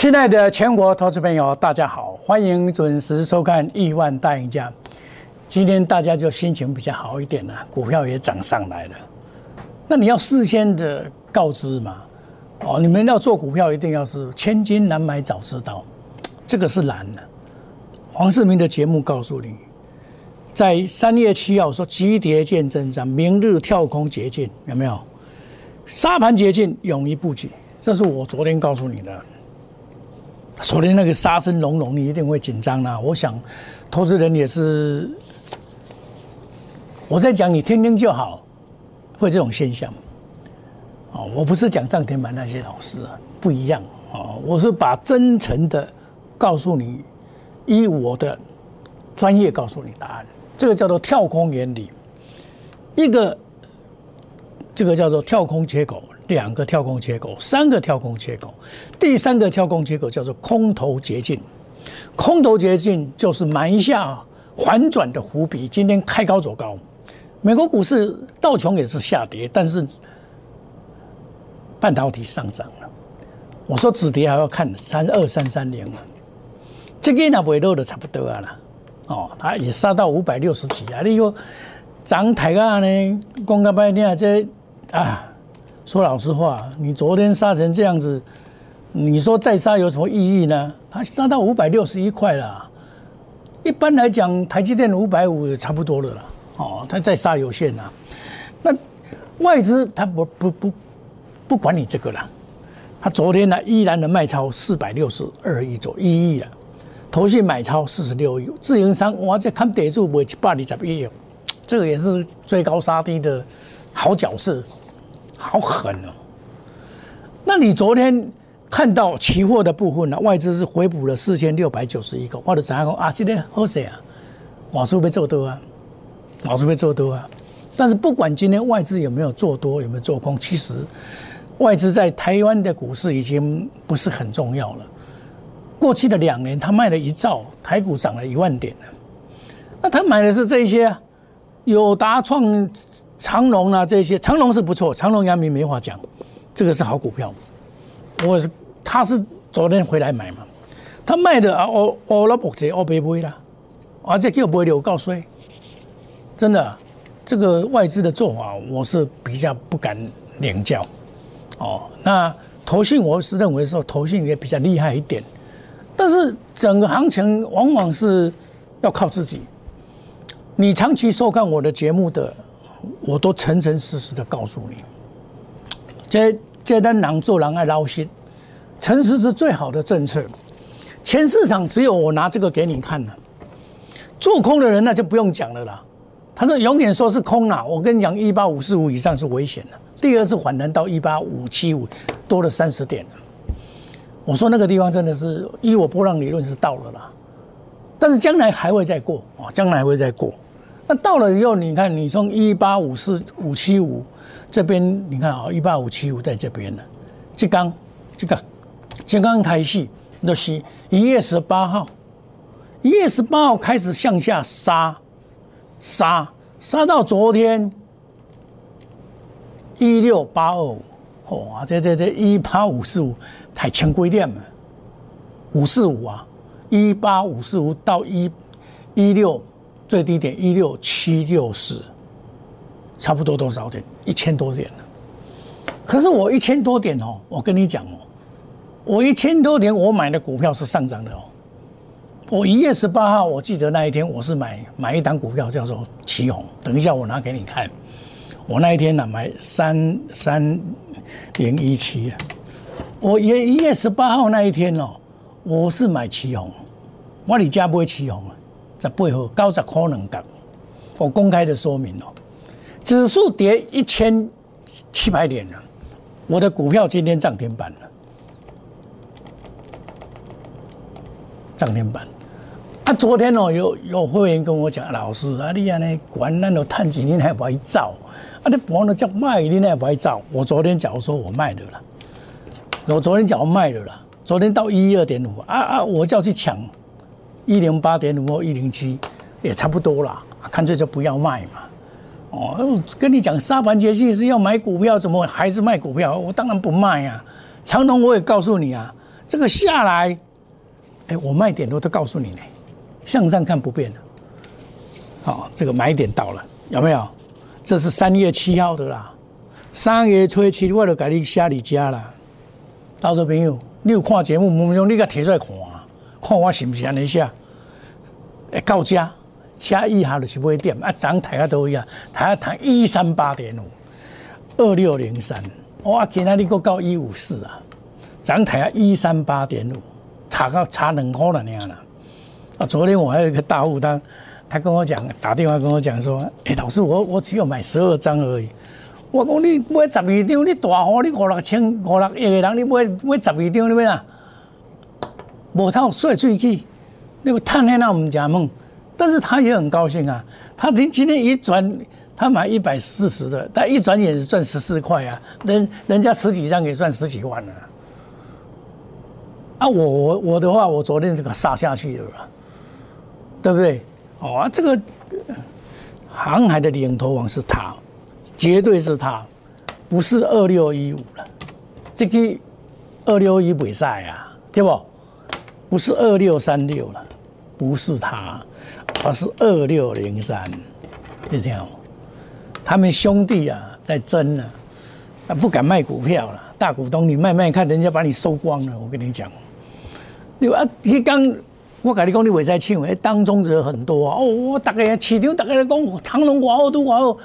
亲爱的全国投资朋友，大家好，欢迎准时收看《亿万大赢家》。今天大家就心情比较好一点了，股票也涨上来了。那你要事先的告知嘛？哦，你们要做股票，一定要是千金难买早知道，这个是难的。黄世明的节目告诉你，在三月七号说急跌见真章，明日跳空捷径有没有？沙盘捷径，勇于布局，这是我昨天告诉你的。昨天那个杀声隆隆，你一定会紧张啦。我想，投资人也是，我在讲你听听就好，会这种现象。哦，我不是讲涨停板那些老师啊，不一样啊，我是把真诚的告诉你，以我的专业告诉你答案。这个叫做跳空原理，一个这个叫做跳空缺口。两个跳空缺口，三个跳空缺口，第三个跳空缺口叫做空头捷径。空头捷径就是埋下反转的伏笔。今天开高走高，美国股市道琼也是下跌，但是半导体上涨了。我说止跌还要看三二三三零啊，这个那不会落的差不多啊了。哦，它也杀到五百六十几啊。你说涨太高呢？讲个半天这啊。说老实话，你昨天杀成这样子，你说再杀有什么意义呢？它杀到五百六十一块了，一般来讲，台积电五百五也差不多了啦。哦，它再杀有限呐。那外资它不不不不管你这个了，它昨天呢依然的卖超四百六十二亿左一亿了，投信买超四十六亿，自营商哇这看得住不？七百二十亿，这个也是追高杀低的好角色。好狠哦！那你昨天看到期货的部分呢？外资是回补了四千六百九十一个，或者怎样讲啊？今天喝谁啊？我是被做多啊，我是被做多啊。但是不管今天外资有没有做多，有没有做空，其实外资在台湾的股市已经不是很重要了。过去的两年，他卖了一兆，台股涨了一万点那他买的是这些啊，友达创。长隆啊，这些长隆是不错，长隆、阳明没话讲，这个是好股票。我是他是昨天回来买嘛，他卖的啊，我我老伯这我别买啦，而且叫不会留告诉你，真的，这个外资的做法我是比较不敢领教。哦，那投信我是认为说投信也比较厉害一点，但是整个行情往往是要靠自己。你长期收看我的节目的。我都诚诚实实的告诉你，这这单狼做狼爱捞心，诚实是最好的政策。全市场只有我拿这个给你看了，做空的人那就不用讲了啦。他说永远说是空啦，我跟你讲，一八五四五以上是危险的。第二是反弹到一八五七五，多了三十点我说那个地方真的是依我波浪理论是到了啦，但是将来还会再过啊，将来还会再过。那到了以后，你看，你从一八五四五七五这边，你看啊，一八五七五在这边呢。这刚，这个，这刚开戏，那是一月十八号，一月十八号开始向下杀，杀杀到昨天一六八二五，哇，这这这一八五四五太潜规点了，五四五啊，一八五四五到一一六。最低点一六七六四，差不多多少点？一千多点。可是我一千多点哦，我跟你讲哦，我一千多点我买的股票是上涨的哦。我一月十八号，我记得那一天我是买买一档股票叫做旗宏，等一下我拿给你看。我那一天呢买三三零一七，我一一月十八号那一天哦，我是买旗宏，我你家不会旗宏啊？在背后高十可能港，我公开的说明哦，指数跌一千七百点了，我的股票今天涨停板了，涨停板。啊，昨天哦有有会员跟我讲，老师啊，你安尼管那种探几年还不爱造，啊，你不能叫卖，你那不爱造。我昨天假如说我卖的了，我昨天假如卖的了，昨天到一二点五，啊啊，我就要去抢。一零八点五或一零七也差不多啦，干脆就不要卖嘛。哦，跟你讲沙盘节气是要买股票，怎么还是卖股票？我当然不卖啊。长隆我也告诉你啊，这个下来，哎，我卖点我都告诉你呢，向上看不变的。好，这个买点到了，有没有？这是三月七号的啦，三月初七我就给你写你家了。到这朋友，你有看节目，唔用你个提出来看啊，看我是不是安尼写？哎，到家，加一下就是买点，啊，涨台下都一样，台下谈一三八点五，二六零三，哇，今天你个到一五四啊，涨台下一三八点五，差到差两块了那样了。啊，昨天我还有一个大户他。他跟我讲，打电话跟我讲说：“哎，老师，我我只有买十二张而已。”我讲你买十二张，你大户你五六千、五六亿的人，你买买十二张，你买啊？无套税出去，那个探黑那我们家梦，但是他也很高兴啊。他今今天一转，他买一百四十的，但一转眼赚十四块啊，人人家十几张也赚十几万了。啊，我我我的话，我昨天这个杀下去了，对不对？哦，这个航海的领头王是他，绝对是他，不是二六一五了。这个二六一比赛啊，对不？不是二六三六了，不是他，而是二六零三，就这样。他们兄弟啊，在争呢，他不敢卖股票了。大股东，你卖卖看，人家把你收光了。我跟你讲，对吧？你刚。我跟你讲，你未使抢，诶，当中者很多啊。哦，我大概市场大概来讲，长隆寡好都寡好。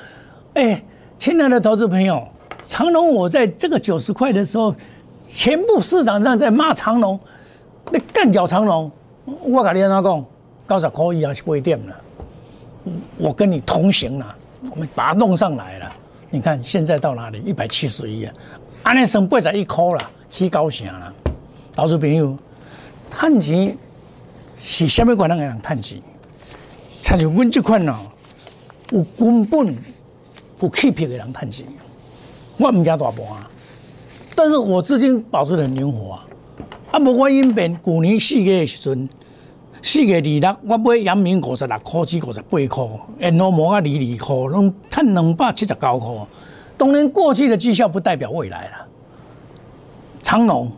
哎，亲爱的投资朋友，长隆我在这个九十块的时候，全部市场上在骂长隆，你干掉长龙。我跟你怎讲，九十块以啊是不会跌了。我跟你同行了，我们把它弄上来了。你看现在到哪里？一百七十一啊，安尼升八十一块了，起高兴了。投资朋友，趁钱。是虾米款人个人趁钱？像就阮这款哦，有根本有气魄的人趁钱。我唔惊大盘啊，但是我资金保持很灵活啊。啊，无我因变，去年四月的时阵，四月二六，我买阳明五十六块至五十八块，然后摩啊二二块，拢趁两百七十九块。当然，过去的绩效不代表未来了。长隆、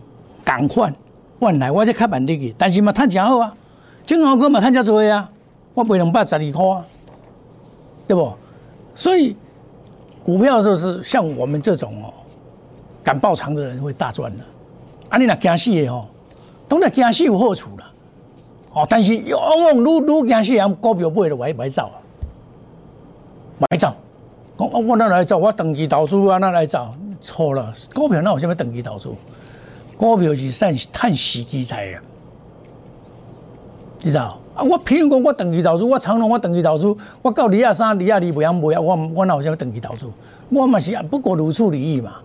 港换、万来，我这开板的去，但是嘛，趁真好啊。金豪哥嘛，趁遮多啊，我卖两百十二块啊，对不？所以股票就是像我们这种哦，敢爆仓的人会大赚的。啊，你若惊死的吼，当然惊死有好处啦。哦，但是往往愈愈惊死人，股票买了买买走啊，买走。我我哪来走？我长期投资啊，哪来走？错了，股票哪有什么长期投资？股票是算趁时机财啊。你知道啊？我譬如讲，我长期投资，我长隆，我长期投资，我到二廿三、二廿二不晓买啊？我我哪有啥长期投资？我嘛是不过如处理意嘛，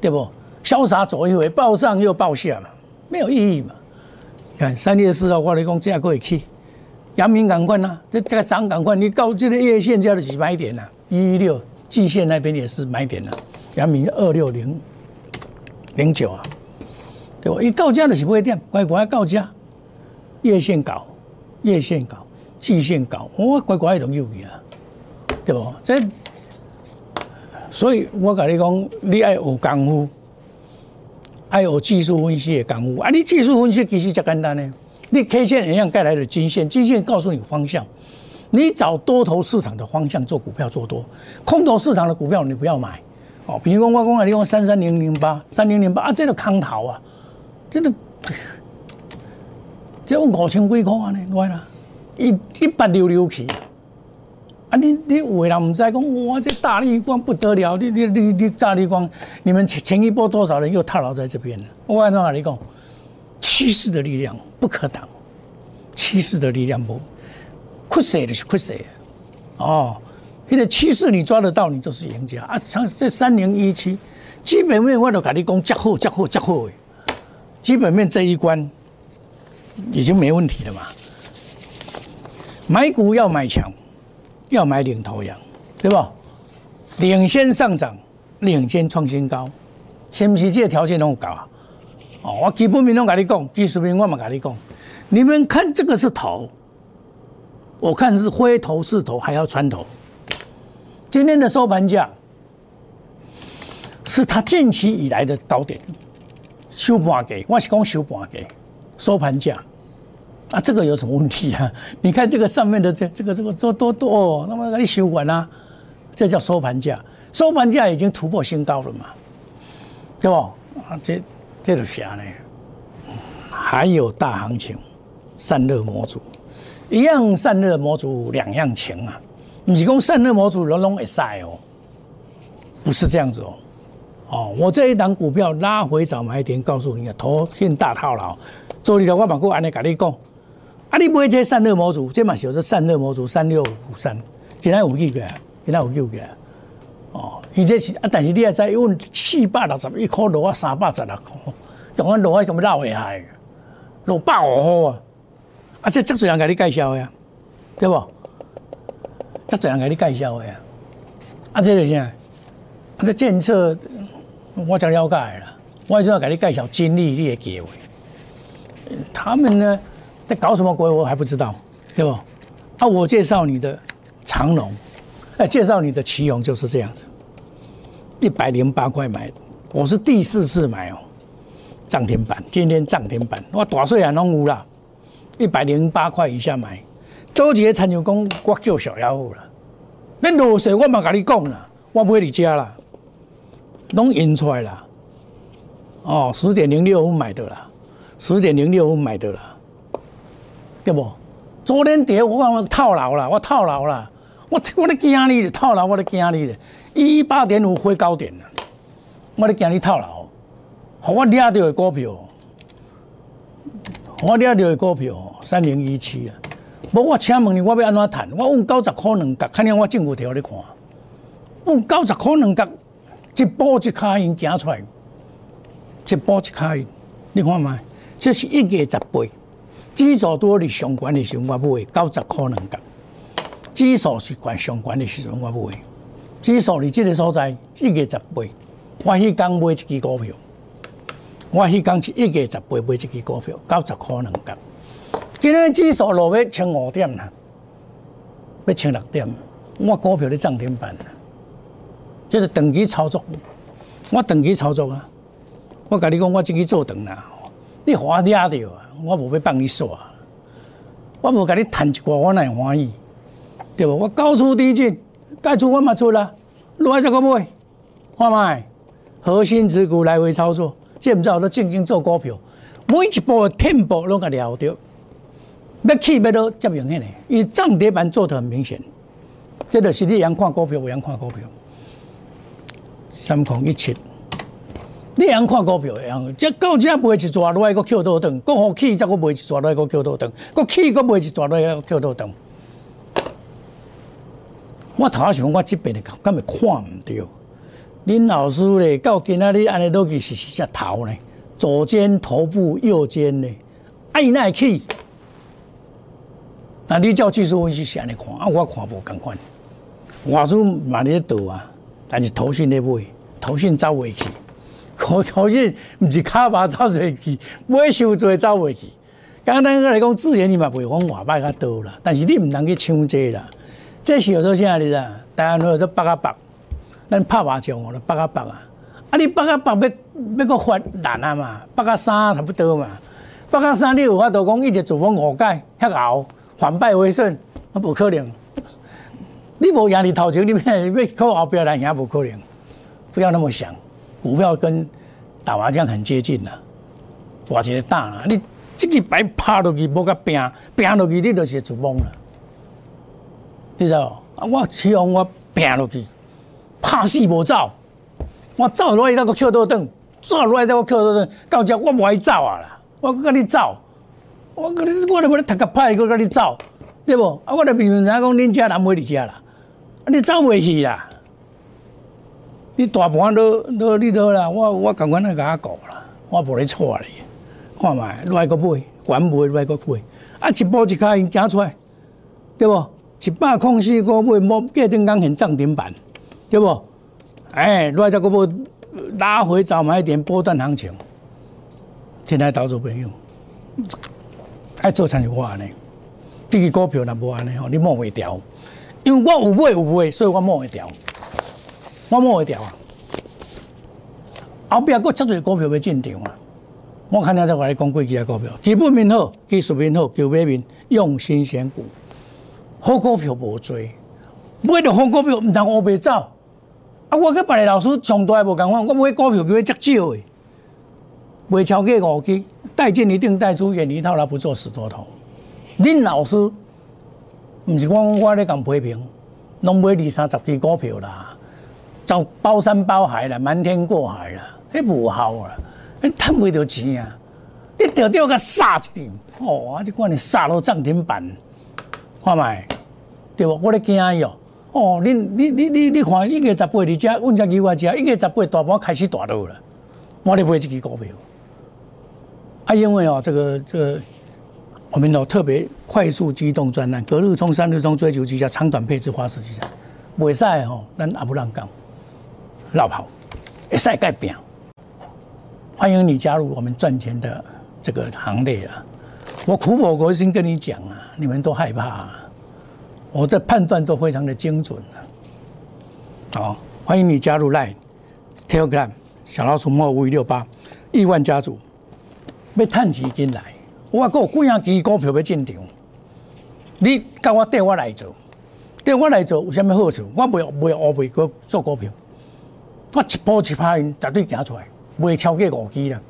对不？潇洒走一回，报上又报下嘛，没有意义嘛。看三月四号，我来讲价可以去，阳明港快呐，这这个涨港快，你到这个月线价的几买点呐？一六季线那边也是买点呐，阳明二六零零九啊，对不？一到价的是不会跌，乖乖到价。月线搞，月线搞，季线搞，我乖乖拢有去啊，对不？这，所以我跟你讲，你爱有功夫，还有技术分析的感悟啊！你技术分析其实就简单呢，你 K 线一样带来的均线，均线告诉你方向，你找多头市场的方向做股票做多，空头市场的股票你不要买哦。比如讲我讲啊，你讲三三零零八，三零零八啊，这个康桃啊，这个。这五千几块安尼，我啦，一一百六六去，啊！你你有的人唔知讲，哇！这大力光不得了，你你你你大力光，你们前前一波多少人又套牢在这边了？我按照哪里讲？趋势的力量不可挡，趋势的力量不，亏谁的是亏谁，哦，那个趋势你抓得到，你就是赢家啊！像这三零一七，基本面我都跟你讲，加厚加厚加厚诶，基本面这一关。已经没问题了嘛？买股要买强，要买领头羊，对吧？领先上涨，领先创新高，是不是这个条件拢搞啊？哦，我基本面拢跟你讲，技术面我嘛跟你讲，你们看这个是头，我看是灰头是头，还要穿头。今天的收盘价是它近期以来的高点，收盘价，我是讲收盘价，收盘价。啊，这个有什么问题啊？你看这个上面的这这个这个多多多哦，那么你修完啊，这叫收盘价，收盘价已经突破新高了嘛，对不？啊，这这就啥呢？还有大行情，散热模组一样，散热模组两样情啊。你讲散热模组拢拢会晒哦，不是这样子哦。哦，我这一档股票拉回早买点，告诉你啊，头先大套牢，做你的我把股安尼跟你讲。啊！你买这散热模组，这嘛是说散热模组三六五三，今天有几个？今天有几个？哦，伊这是啊，但是你也知，问四百六十一块落啊，三百十六颗，同安落啊咁老厉害，落百五块啊！啊，这这侪人给你介绍呀，对不？这侪人给你介绍呀？啊，这是啥？啊，这监测我真了解啦，我就要给你介绍金利你的机会，他们呢？在搞什么鬼？我还不知道，对不？啊，我介绍你的长龙，哎，介绍你的奇宏就是这样子，一百零八块买，我是第四次买哦，涨停板，今天涨停板，我大岁也拢有啦，一百零八块以下买，多几个参照讲我叫小妖妇了，那落水我嘛跟你讲啦，我不会你家啦，拢印出来了，哦，十点零六分买的啦，十点零六分买的啦。对不？昨天跌，我讲我套牢了，我套牢了，我我咧惊你，套牢我咧惊你，一八点五回高点了，我咧惊你套牢，我抓到的股票，我抓到的股票三零一七啊，无我请问你，我要安怎谈？我问九十块两角，看见我政府条咧看，问九十块两角，一步一卡印行出来，一步一卡印，你看嘛，这是一个十倍。指数多你上管的时候我不会九十块两角，指数是管上管的时候我不会，指数你这个所在一个十倍，我迄天买一支股票，我迄天是一个十倍买一支股票，九十块两角。今天指数落尾千五点啦，要千六点，我股票咧涨停板啦，这是长期操作，我长期操作啊，我跟你讲，我自己做长啦，你花抓到啊。我无要帮你耍，我无甲你谈一寡，我哪会欢喜？对无？我高出低进，该出我嘛出啦，落来再个买，看卖核心持股来回操作，这毋知我都正经做股票，每一步天步拢甲了着，要起要落接明显诶，伊涨跌板做得很明显，这就是你样看股票，有样看股票，三空一七。你样看股票样，即到这卖一抓落来个 Q 倒等，个好起再个卖一抓落来个 Q 倒等，个起个卖一抓落来个 Q 倒等。我头想我这边的根本看唔到。恁老师咧，到今仔日安尼落去是是只头呢？左肩头部，右肩呢？爱奈起？那你叫技术分析是安尼看，啊，我看无共款。外资嘛咧倒啊，但是头信咧买，头信走未去。我头先毋是卡巴走出去，买收做走袂去。刚刚来讲，资源你嘛袂讲外卖较多啦，但是你毋能去抢这啦。这是有做啥哩啦？大家都有做八啊八，咱拍麻将哦，八啊八啊。啊，你八啊八要要个发难啊嘛？八啊三差不多嘛？八啊三你有法度讲一直做风五改遐熬，反败为胜，啊无可能。你无赢你头前，你咩要靠后边来赢无可能。不要那么想。股票跟打麻将很接近啦，我觉得大啦，你这个牌拍落去，无甲拼拼落去，你就是做懵啦，你知道？啊，我希望我拼落去，拍死无走，我走落去那个跳倒凳，走落来那个跳倒凳，到这我无爱走啊啦，我跟你走，我跟你我都无咧读个牌，我跟你走，对不？啊，我都明明讲恁家人买你家啦，你走袂去啦。你大盘都都你都啦，我我感觉那个阿讲啦，我无咧错你，看卖来个买，管买来个买，啊一波一卡因行出来，对不？一百空四个买，莫隔顶刚很涨停板，对不？哎，来这个波拉回早买点波段行情，现在投资朋友爱做参与化呢，这个股票若无安尼吼，你摸袂掉，因为我有买有卖，所以我摸会掉。我摸会掉啊！后壁佫足侪股票要进场啊！我看下再我来讲几支股票，基本面好，技术面好，求买面用心选股，好股票无追，买着好股票唔通乌白走。啊，我跟别个老师从大无共款，我买股票叫伊较少诶，袂超过五支，带进一定带出，远离套牢，不做死多头。恁老师毋是讲我咧讲批评，拢买二三十支股票啦，就包山包海啦，瞒天过海啦，迄无效啦，你赚袂到钱啊！你条条甲杀一点，哦，啊，即款你杀到涨停板，看卖，对无？我咧惊伊哦，哦，你你你你你看，一月十八你遮，阮遮牛我遮，一月十八大盘开始大落了，我咧买即支股票，啊，因为哦，这个这个。我们有特别快速机动专栏，隔日冲、三日冲，追求绩效，长短配置，花式计算。袂使吼，咱阿不让讲，绕跑，会使改变。欢迎你加入我们赚钱的这个行列啊！我苦口婆心跟你讲啊，你们都害怕，啊我的判断都非常的精准啊好，欢迎你加入 Line、Telegram、小老鼠莫五一六八亿万家族，要探钱进来。我有几啊支股票要进场，你甲我带我来做，带我来做有啥物好处？我袂袂乌袂个做股票，我一步一拍因绝对行出来，袂超过五支啦。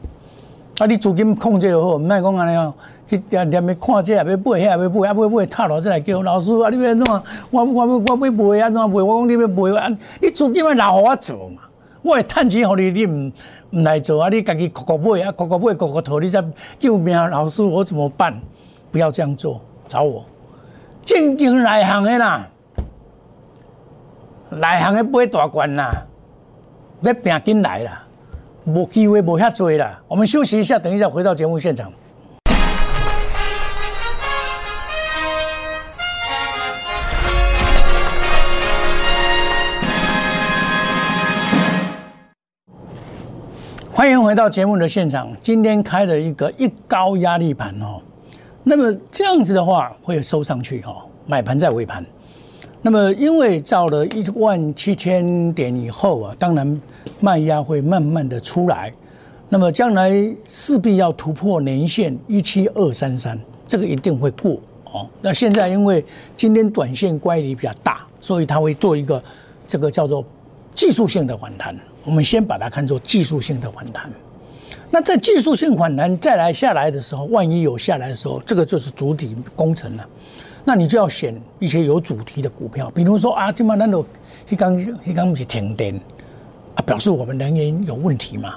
啊，你资金控制好，毋莫讲安尼哦，去点点去看这也要买，遐也要买，啊买买套牢再来叫老师啊！你要怎啊？我我我我要卖啊？怎卖？我讲你要卖啊？你资金要留互我做嘛？我会趁钱互你，你毋毋来做啊！你家己苦苦买啊，苦苦买，苦苦讨，你再救命！老师，我怎么办？不要这样做，找我。正经内行的啦，内行的买大官啦，要拼紧来啦，无机会无遐多啦。我们休息一下，等一下回到节目现场。欢迎回到节目的现场。今天开了一个一高压力盘哦，那么这样子的话会收上去哈，买盘在尾盘。那么因为到了一万七千点以后啊，当然卖压会慢慢的出来。那么将来势必要突破年线一七二三三，这个一定会过哦。那现在因为今天短线乖离比较大，所以它会做一个这个叫做技术性的反弹。我们先把它看作技术性的反弹，那在技术性反弹再来下来的时候，万一有下来的时候，这个就是主体工程了。那你就要选一些有主题的股票，比如说啊，今嘛那种一刚一刚是停电啊，表示我们能源有问题嘛，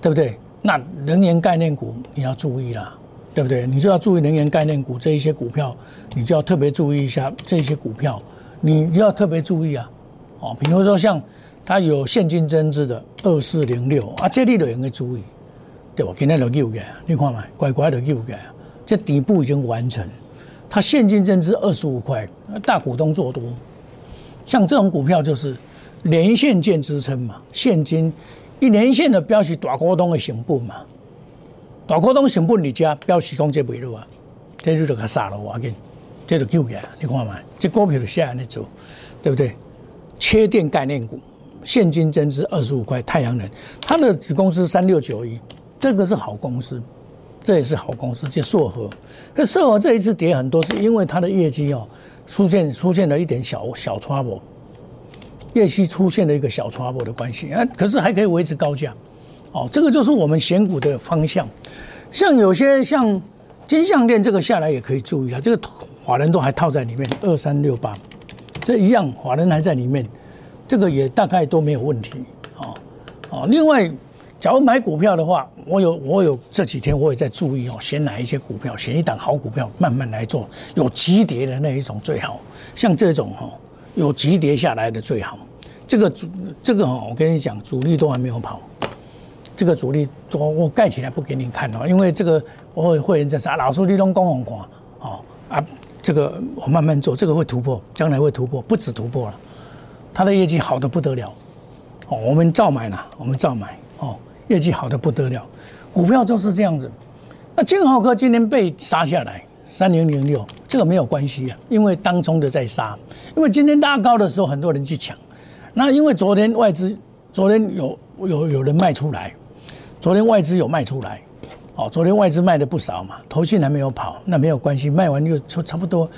对不对？那能源概念股你要注意啦，对不对？你就要注意能源概念股这一些股票，你就要特别注意一下这一些股票，你就要特别注意啊，哦，比如说像。它有现金增资的二四零六啊，这里都应该注意，对吧？今天都有嘅，你看嘛，乖乖的有嘅，这底部已经完成。它现金增资二十五块，大股东做多，像这种股票就是连线见支撑嘛，现金一连线的标示大股东的成本嘛，大股东成本你加标示讲这袂落啊，这就就给杀了我紧，这就救起来，你看嘛，这股票就下来走，对不对？切电概念股。现金增资二十五块，太阳能，它的子公司三六九一，这个是好公司，这也是好公司，叫硕和。那硕和这一次跌很多，是因为它的业绩哦出现出现了一点小小 trouble，业绩出现了一个小 trouble 的关系啊，可是还可以维持高价，哦，这个就是我们选股的方向。像有些像金项链这个下来也可以注意啊，这个华人都还套在里面，二三六八，这一样华人还在里面。这个也大概都没有问题，哦哦。另外，假如买股票的话，我有我有这几天我也在注意哦，选哪一些股票，选一档好股票，慢慢来做。有急跌的那一种最好，像这种哈，有急跌下来的最好。这个主这个哈，我跟你讲，主力都还没有跑。这个主力我我盖起来不给你看哦，因为这个我会员在啥老师你拢讲红看哦啊，这个我慢慢做，这个会突破，将来会突破，不止突破了。它的业绩好的不得了，哦，我们照买了，我们照买，哦，业绩好的不得了，股票就是这样子。那金豪哥今天被杀下来，三零零六，这个没有关系啊，因为当中的在杀，因为今天拉高的时候很多人去抢，那因为昨天外资昨天有有有人卖出来，昨天外资有卖出来，哦，昨天外资卖的不少嘛，头信还没有跑，那没有关系，卖完就差差不多，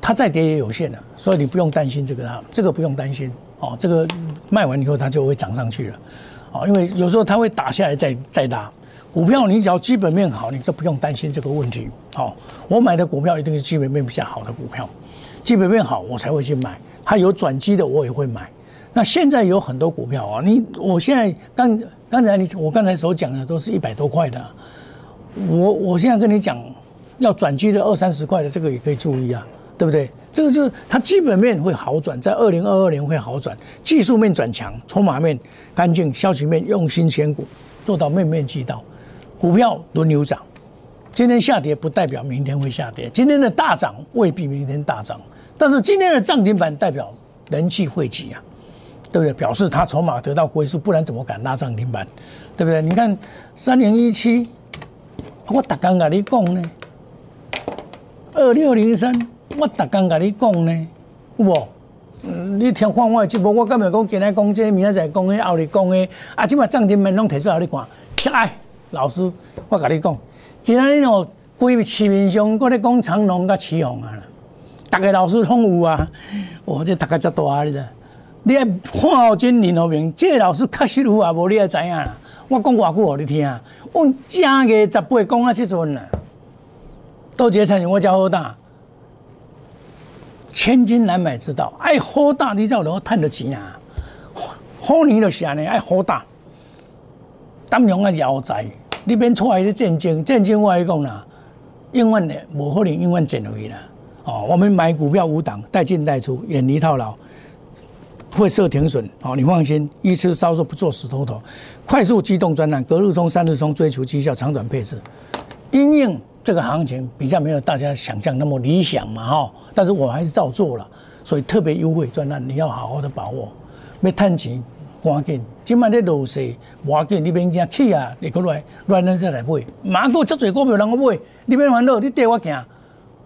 它再跌也有限了，所以你不用担心这个啊，这个不用担心。哦，这个卖完以后它就会涨上去了，哦，因为有时候它会打下来再再拉，股票你只要基本面好，你就不用担心这个问题。好，我买的股票一定是基本面比较好的股票，基本面好我才会去买，它有转机的我也会买。那现在有很多股票啊，你我现在刚刚才你我刚才所讲的都是一百多块的。我我现在跟你讲，要转机的二三十块的这个也可以注意啊，对不对？这个就是它基本面会好转，在二零二二年会好转，技术面转强，筹码面干净，消息面用心选股，做到面面俱到，股票轮流涨。今天下跌不代表明天会下跌，今天的大涨未必明天大涨，但是今天的涨停板代表人气汇集啊，对不对？表示它筹码得到归宿，不然怎么敢拉涨停板？对不对？你看三零一七。我逐工甲你讲呢，二六零三，我逐工甲你讲呢，有无？你听看我的节目，我今日讲今日讲这，明仔载讲迄，后日讲的，啊，即摆涨停板拢提出来你看。起来，老师，我甲你讲，今仔日哦，规市面上，我咧讲长隆甲起宏啊，逐个老师拢有啊。哇，这大家遮大啊，你知？你爱看好真认好明，这个老师确实有啊，无你也知影啦。我讲偌久互你听，阮正月十八讲啊即阵啦，都节产业我叫好大，千金难买之道，爱好大你才有能赚到钱啊！好年就是安尼，爱好大，当用啊腰仔，你免出来咧战争，战争我来讲啦，永远的无可能永远赚落去啦。哦，我们买股票无档，带进带出，远离套牢。会设停损，哦，你放心，一次操作不做死头头，快速机动专栏，隔日冲、三日冲，追求绩效，长短配置。因应这个行情比较没有大家想象那么理想嘛，哈，但是我还是照做了，所以特别优惠专栏，你要好好的把握。要趁钱，赶紧，今晚在落势，赶紧，你别惊起啊，你过来，来人再来买，马上这最股票人我买，你别烦恼，你带我行。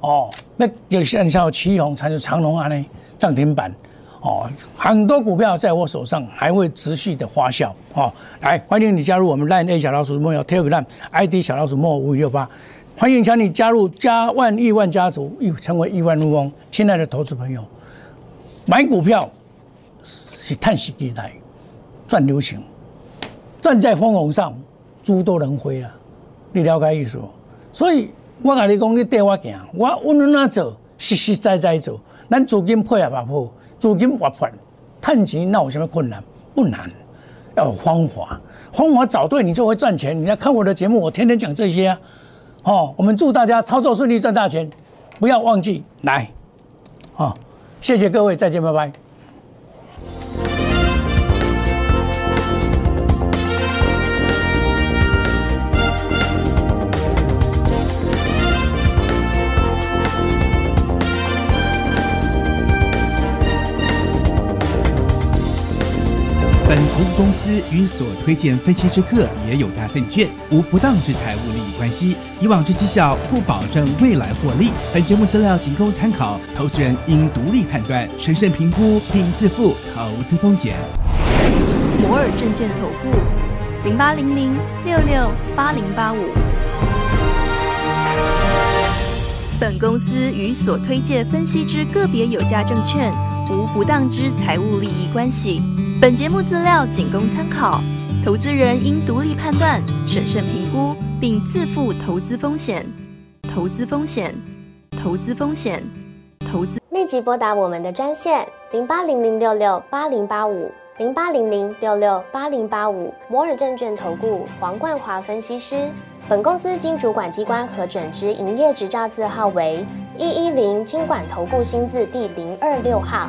哦，那有像像旗宏、才是长隆安尼涨停板。哦，很多股票在我手上还会持续的发酵。哦，来欢迎你加入我们 Line A 小老鼠莫要 Telegram ID 小老鼠莫五五六八，欢迎请你加入加万亿万家族，成为亿万富翁。亲爱的投资朋友，买股票是探息地带，赚流行，站在风口上，猪都能飞了。你了解意思？所以我跟你讲，你带我行，我稳稳啊走，实实在在走，咱资金配合把好。资金挖款，探钱闹什么困难？不难，要有方法，方法找对，你就会赚钱。你要看我的节目，我天天讲这些啊。哦，我们祝大家操作顺利，赚大钱，不要忘记来。哦，谢谢各位，再见，拜拜。与所推荐分期之客也有大证券无不当之财务利益关系，以往之绩效不保证未来获利。本节目资料仅供参考，投资人应独立判断、审慎评估并自负投资风险。摩尔证券投顾零八零零六六八零八五。本公司与所推荐分析之个别有价证券无不当之财务利益关系。本节目资料仅供参考，投资人应独立判断、审慎评估，并自负投资风险。投资风险，投资风险，投资。立即拨打我们的专线零八零零六六八零八五零八零零六六八零八五摩尔证券投顾黄冠华分析师。本公司经主管机关核准之营业执照字号为一一零金管投顾新字第零二六号。